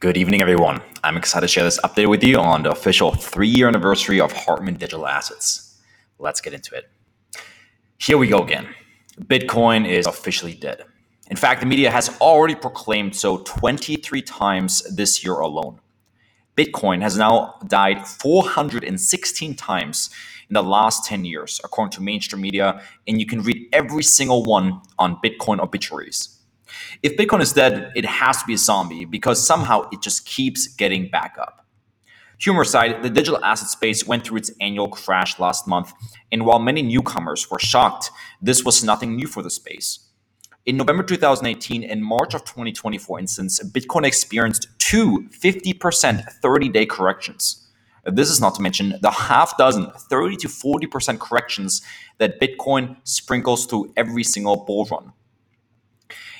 Good evening, everyone. I'm excited to share this update with you on the official three year anniversary of Hartmann Digital Assets. Let's get into it. Here we go again. Bitcoin is officially dead. In fact, the media has already proclaimed so 23 times this year alone. Bitcoin has now died 416 times in the last 10 years, according to mainstream media, and you can read every single one on Bitcoin obituaries. If Bitcoin is dead, it has to be a zombie because somehow it just keeps getting back up. Humor aside, the digital asset space went through its annual crash last month, and while many newcomers were shocked, this was nothing new for the space. In November 2018 and March of 2020, for instance, Bitcoin experienced two 50% 30 day corrections. This is not to mention the half dozen 30 to 40% corrections that Bitcoin sprinkles through every single bull run.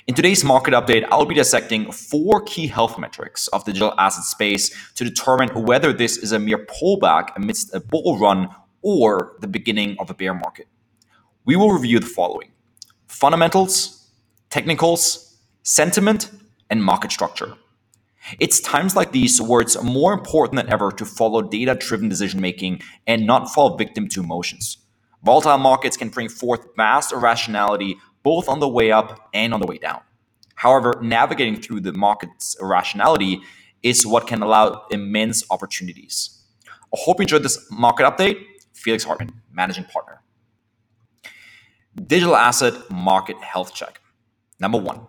In today's market update, I'll be dissecting four key health metrics of the digital asset space to determine whether this is a mere pullback amidst a bull run or the beginning of a bear market. We will review the following fundamentals, technicals, sentiment, and market structure. It's times like these where it's more important than ever to follow data driven decision making and not fall victim to emotions. Volatile markets can bring forth vast irrationality both on the way up and on the way down. However, navigating through the market's irrationality is what can allow immense opportunities. I hope you enjoyed this market update. Felix Hartmann, Managing Partner. Digital Asset Market Health Check. Number one,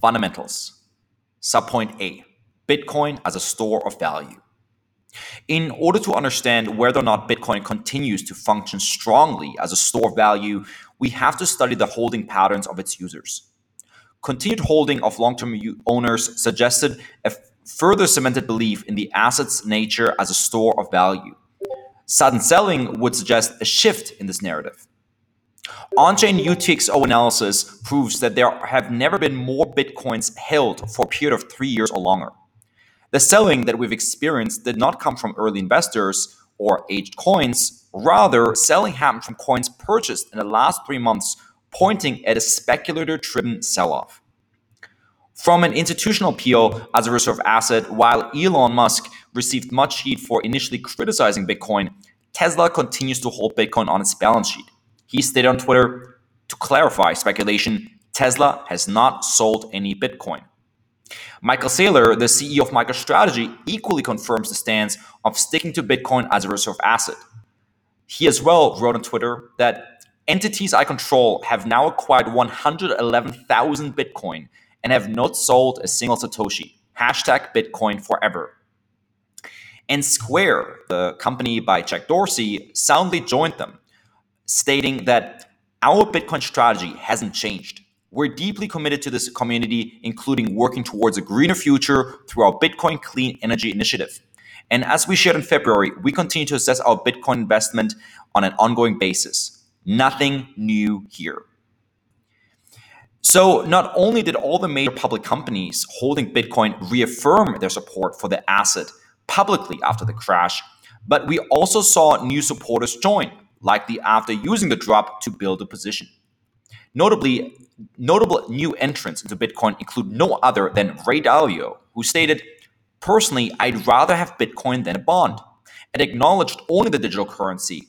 fundamentals. Subpoint A Bitcoin as a store of value. In order to understand whether or not Bitcoin continues to function strongly as a store of value, we have to study the holding patterns of its users. Continued holding of long term owners suggested a further cemented belief in the asset's nature as a store of value. Sudden selling would suggest a shift in this narrative. On chain UTXO analysis proves that there have never been more Bitcoins held for a period of three years or longer. The selling that we've experienced did not come from early investors or aged coins. Rather, selling happened from coins purchased in the last three months, pointing at a speculator driven sell off. From an institutional appeal as a reserve asset, while Elon Musk received much heat for initially criticizing Bitcoin, Tesla continues to hold Bitcoin on its balance sheet. He stated on Twitter to clarify speculation Tesla has not sold any Bitcoin. Michael Saylor, the CEO of MicroStrategy, equally confirms the stance of sticking to Bitcoin as a reserve asset. He as well wrote on Twitter that entities I control have now acquired 111,000 Bitcoin and have not sold a single Satoshi. Hashtag Bitcoin forever. And Square, the company by Jack Dorsey, soundly joined them, stating that our Bitcoin strategy hasn't changed. We're deeply committed to this community, including working towards a greener future through our Bitcoin Clean Energy Initiative. And as we shared in February, we continue to assess our Bitcoin investment on an ongoing basis. Nothing new here. So, not only did all the major public companies holding Bitcoin reaffirm their support for the asset publicly after the crash, but we also saw new supporters join, likely after using the drop to build a position. Notably, notable new entrants into Bitcoin include no other than Ray Dalio, who stated, Personally, I'd rather have Bitcoin than a bond, It acknowledged owning the digital currency.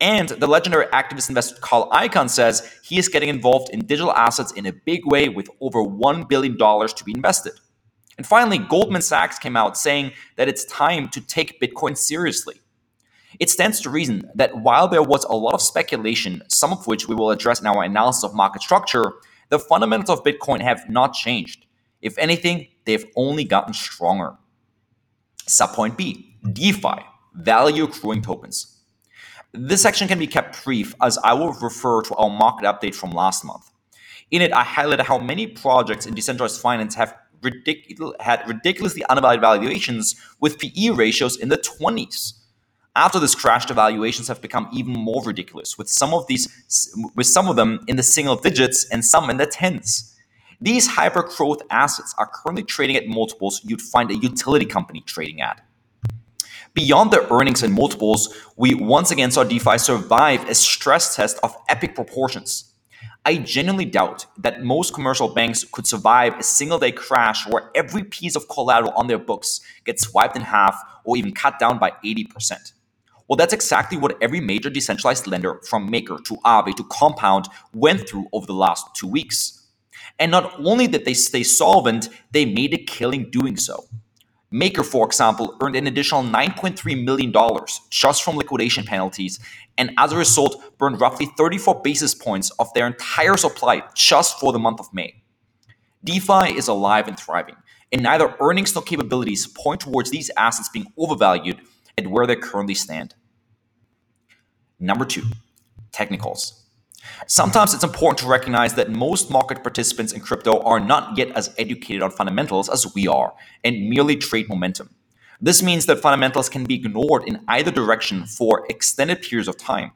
And the legendary activist investor Carl Icahn says he is getting involved in digital assets in a big way with over $1 billion to be invested. And finally, Goldman Sachs came out saying that it's time to take Bitcoin seriously. It stands to reason that while there was a lot of speculation, some of which we will address in our analysis of market structure, the fundamentals of Bitcoin have not changed. If anything, they've only gotten stronger. Subpoint B DeFi, value accruing tokens. This section can be kept brief as I will refer to our market update from last month. In it, I highlighted how many projects in decentralized finance have ridiculous, had ridiculously undervalued valuations with PE ratios in the 20s. After this crash, the valuations have become even more ridiculous, with some of these, with some of them in the single digits and some in the tens. These hyper growth assets are currently trading at multiples you'd find a utility company trading at. Beyond the earnings and multiples, we once again saw DeFi survive a stress test of epic proportions. I genuinely doubt that most commercial banks could survive a single day crash where every piece of collateral on their books gets swiped in half or even cut down by 80%. Well, that's exactly what every major decentralized lender from Maker to Aave to Compound went through over the last two weeks. And not only did they stay solvent, they made a killing doing so. Maker, for example, earned an additional $9.3 million just from liquidation penalties, and as a result, burned roughly 34 basis points of their entire supply just for the month of May. DeFi is alive and thriving, and neither earnings nor capabilities point towards these assets being overvalued at where they currently stand. Number two, technicals. Sometimes it's important to recognize that most market participants in crypto are not yet as educated on fundamentals as we are and merely trade momentum. This means that fundamentals can be ignored in either direction for extended periods of time.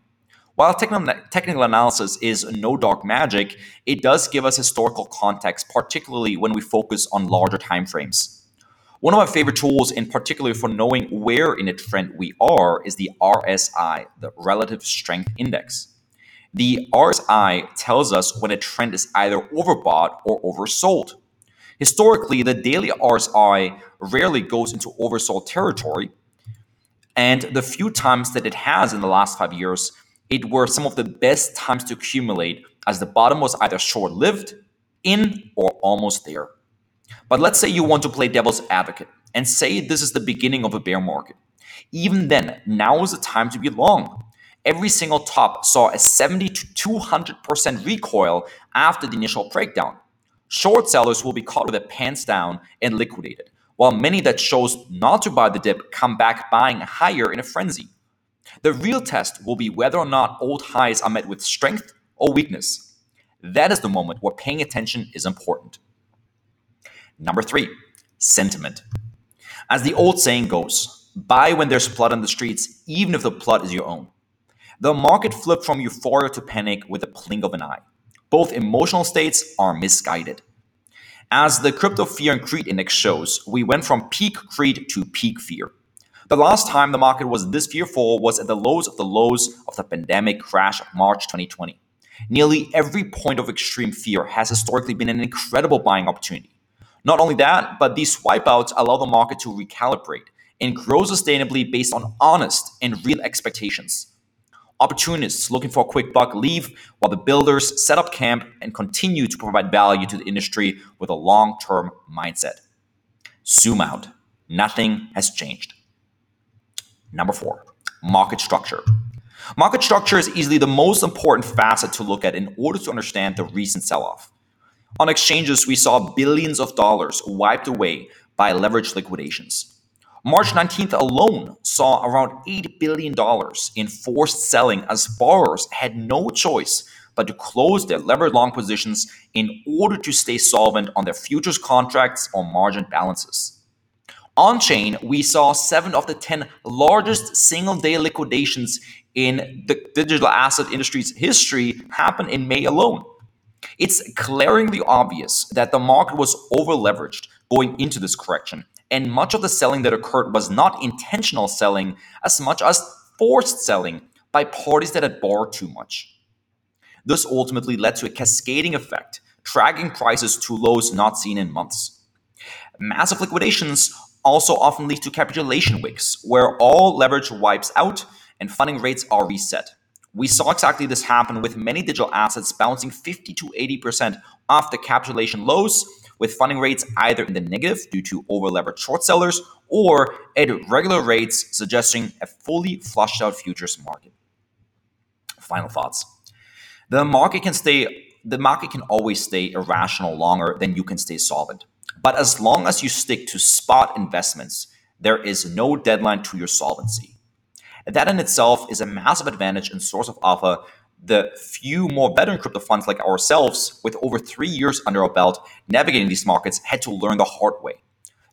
While technical analysis is no dark magic, it does give us historical context, particularly when we focus on larger timeframes. One of my favorite tools, in particular for knowing where in a trend we are, is the RSI, the Relative Strength Index. The RSI tells us when a trend is either overbought or oversold. Historically, the daily RSI rarely goes into oversold territory, and the few times that it has in the last five years, it were some of the best times to accumulate as the bottom was either short lived, in, or almost there. But let's say you want to play devil's advocate and say this is the beginning of a bear market. Even then, now is the time to be long every single top saw a 70 to 200% recoil after the initial breakdown. Short sellers will be caught with their pants down and liquidated, while many that chose not to buy the dip come back buying higher in a frenzy. The real test will be whether or not old highs are met with strength or weakness. That is the moment where paying attention is important. Number three, sentiment. As the old saying goes, buy when there's blood on the streets, even if the blood is your own. The market flipped from euphoria to panic with a blink of an eye. Both emotional states are misguided. As the Crypto Fear and Greed Index shows, we went from peak greed to peak fear. The last time the market was this fearful was at the lows of the lows of the pandemic crash of March 2020. Nearly every point of extreme fear has historically been an incredible buying opportunity. Not only that, but these wipeouts allow the market to recalibrate and grow sustainably based on honest and real expectations. Opportunists looking for a quick buck leave, while the builders set up camp and continue to provide value to the industry with a long term mindset. Zoom out. Nothing has changed. Number four, market structure. Market structure is easily the most important facet to look at in order to understand the recent sell off. On exchanges, we saw billions of dollars wiped away by leveraged liquidations. March 19th alone saw around $8 billion in forced selling as borrowers had no choice but to close their levered long positions in order to stay solvent on their futures contracts or margin balances. On chain, we saw seven of the 10 largest single day liquidations in the digital asset industry's history happen in May alone. It's glaringly obvious that the market was overleveraged going into this correction and much of the selling that occurred was not intentional selling as much as forced selling by parties that had borrowed too much. This ultimately led to a cascading effect, dragging prices to lows not seen in months. Massive liquidations also often lead to capitulation wicks, where all leverage wipes out and funding rates are reset. We saw exactly this happen with many digital assets bouncing 50 to 80% off the capitulation lows with funding rates either in the negative due to overleveraged short sellers or at regular rates, suggesting a fully flushed out futures market. Final thoughts. The market can stay the market can always stay irrational longer than you can stay solvent. But as long as you stick to spot investments, there is no deadline to your solvency. That in itself is a massive advantage and source of alpha the few more veteran crypto funds like ourselves, with over three years under our belt navigating these markets, had to learn the hard way.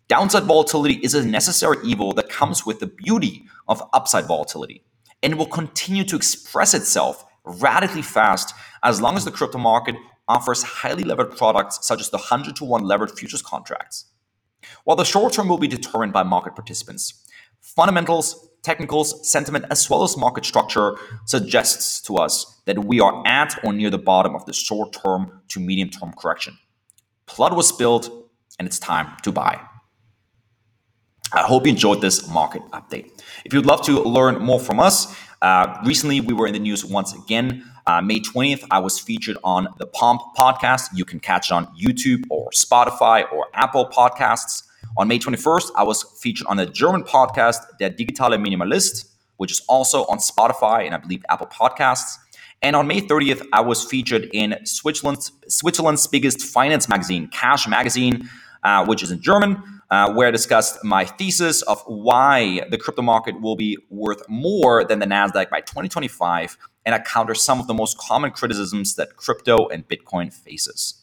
Downside volatility is a necessary evil that comes with the beauty of upside volatility, and will continue to express itself radically fast as long as the crypto market offers highly levered products such as the 100 to 1 levered futures contracts. While the short term will be determined by market participants, fundamentals, technicals, sentiment, as well as market structure suggests to us that we are at or near the bottom of the short term to medium term correction. Blood was spilled, and it's time to buy. I hope you enjoyed this market update. If you'd love to learn more from us, uh, recently we were in the news once again. Uh, May 20th, I was featured on the Pomp podcast. You can catch it on YouTube or Spotify or Apple Podcasts. On May 21st, I was featured on a German podcast, Der Digitale Minimalist, which is also on Spotify and I believe Apple Podcasts. And on May 30th, I was featured in Switzerland's, Switzerland's biggest finance magazine, Cash Magazine, uh, which is in German uh, where I discussed my thesis of why the crypto market will be worth more than the NASDAQ by 2025. And I counter some of the most common criticisms that crypto and Bitcoin faces.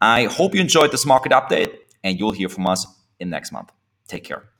I hope you enjoyed this market update, and you'll hear from us in next month. Take care.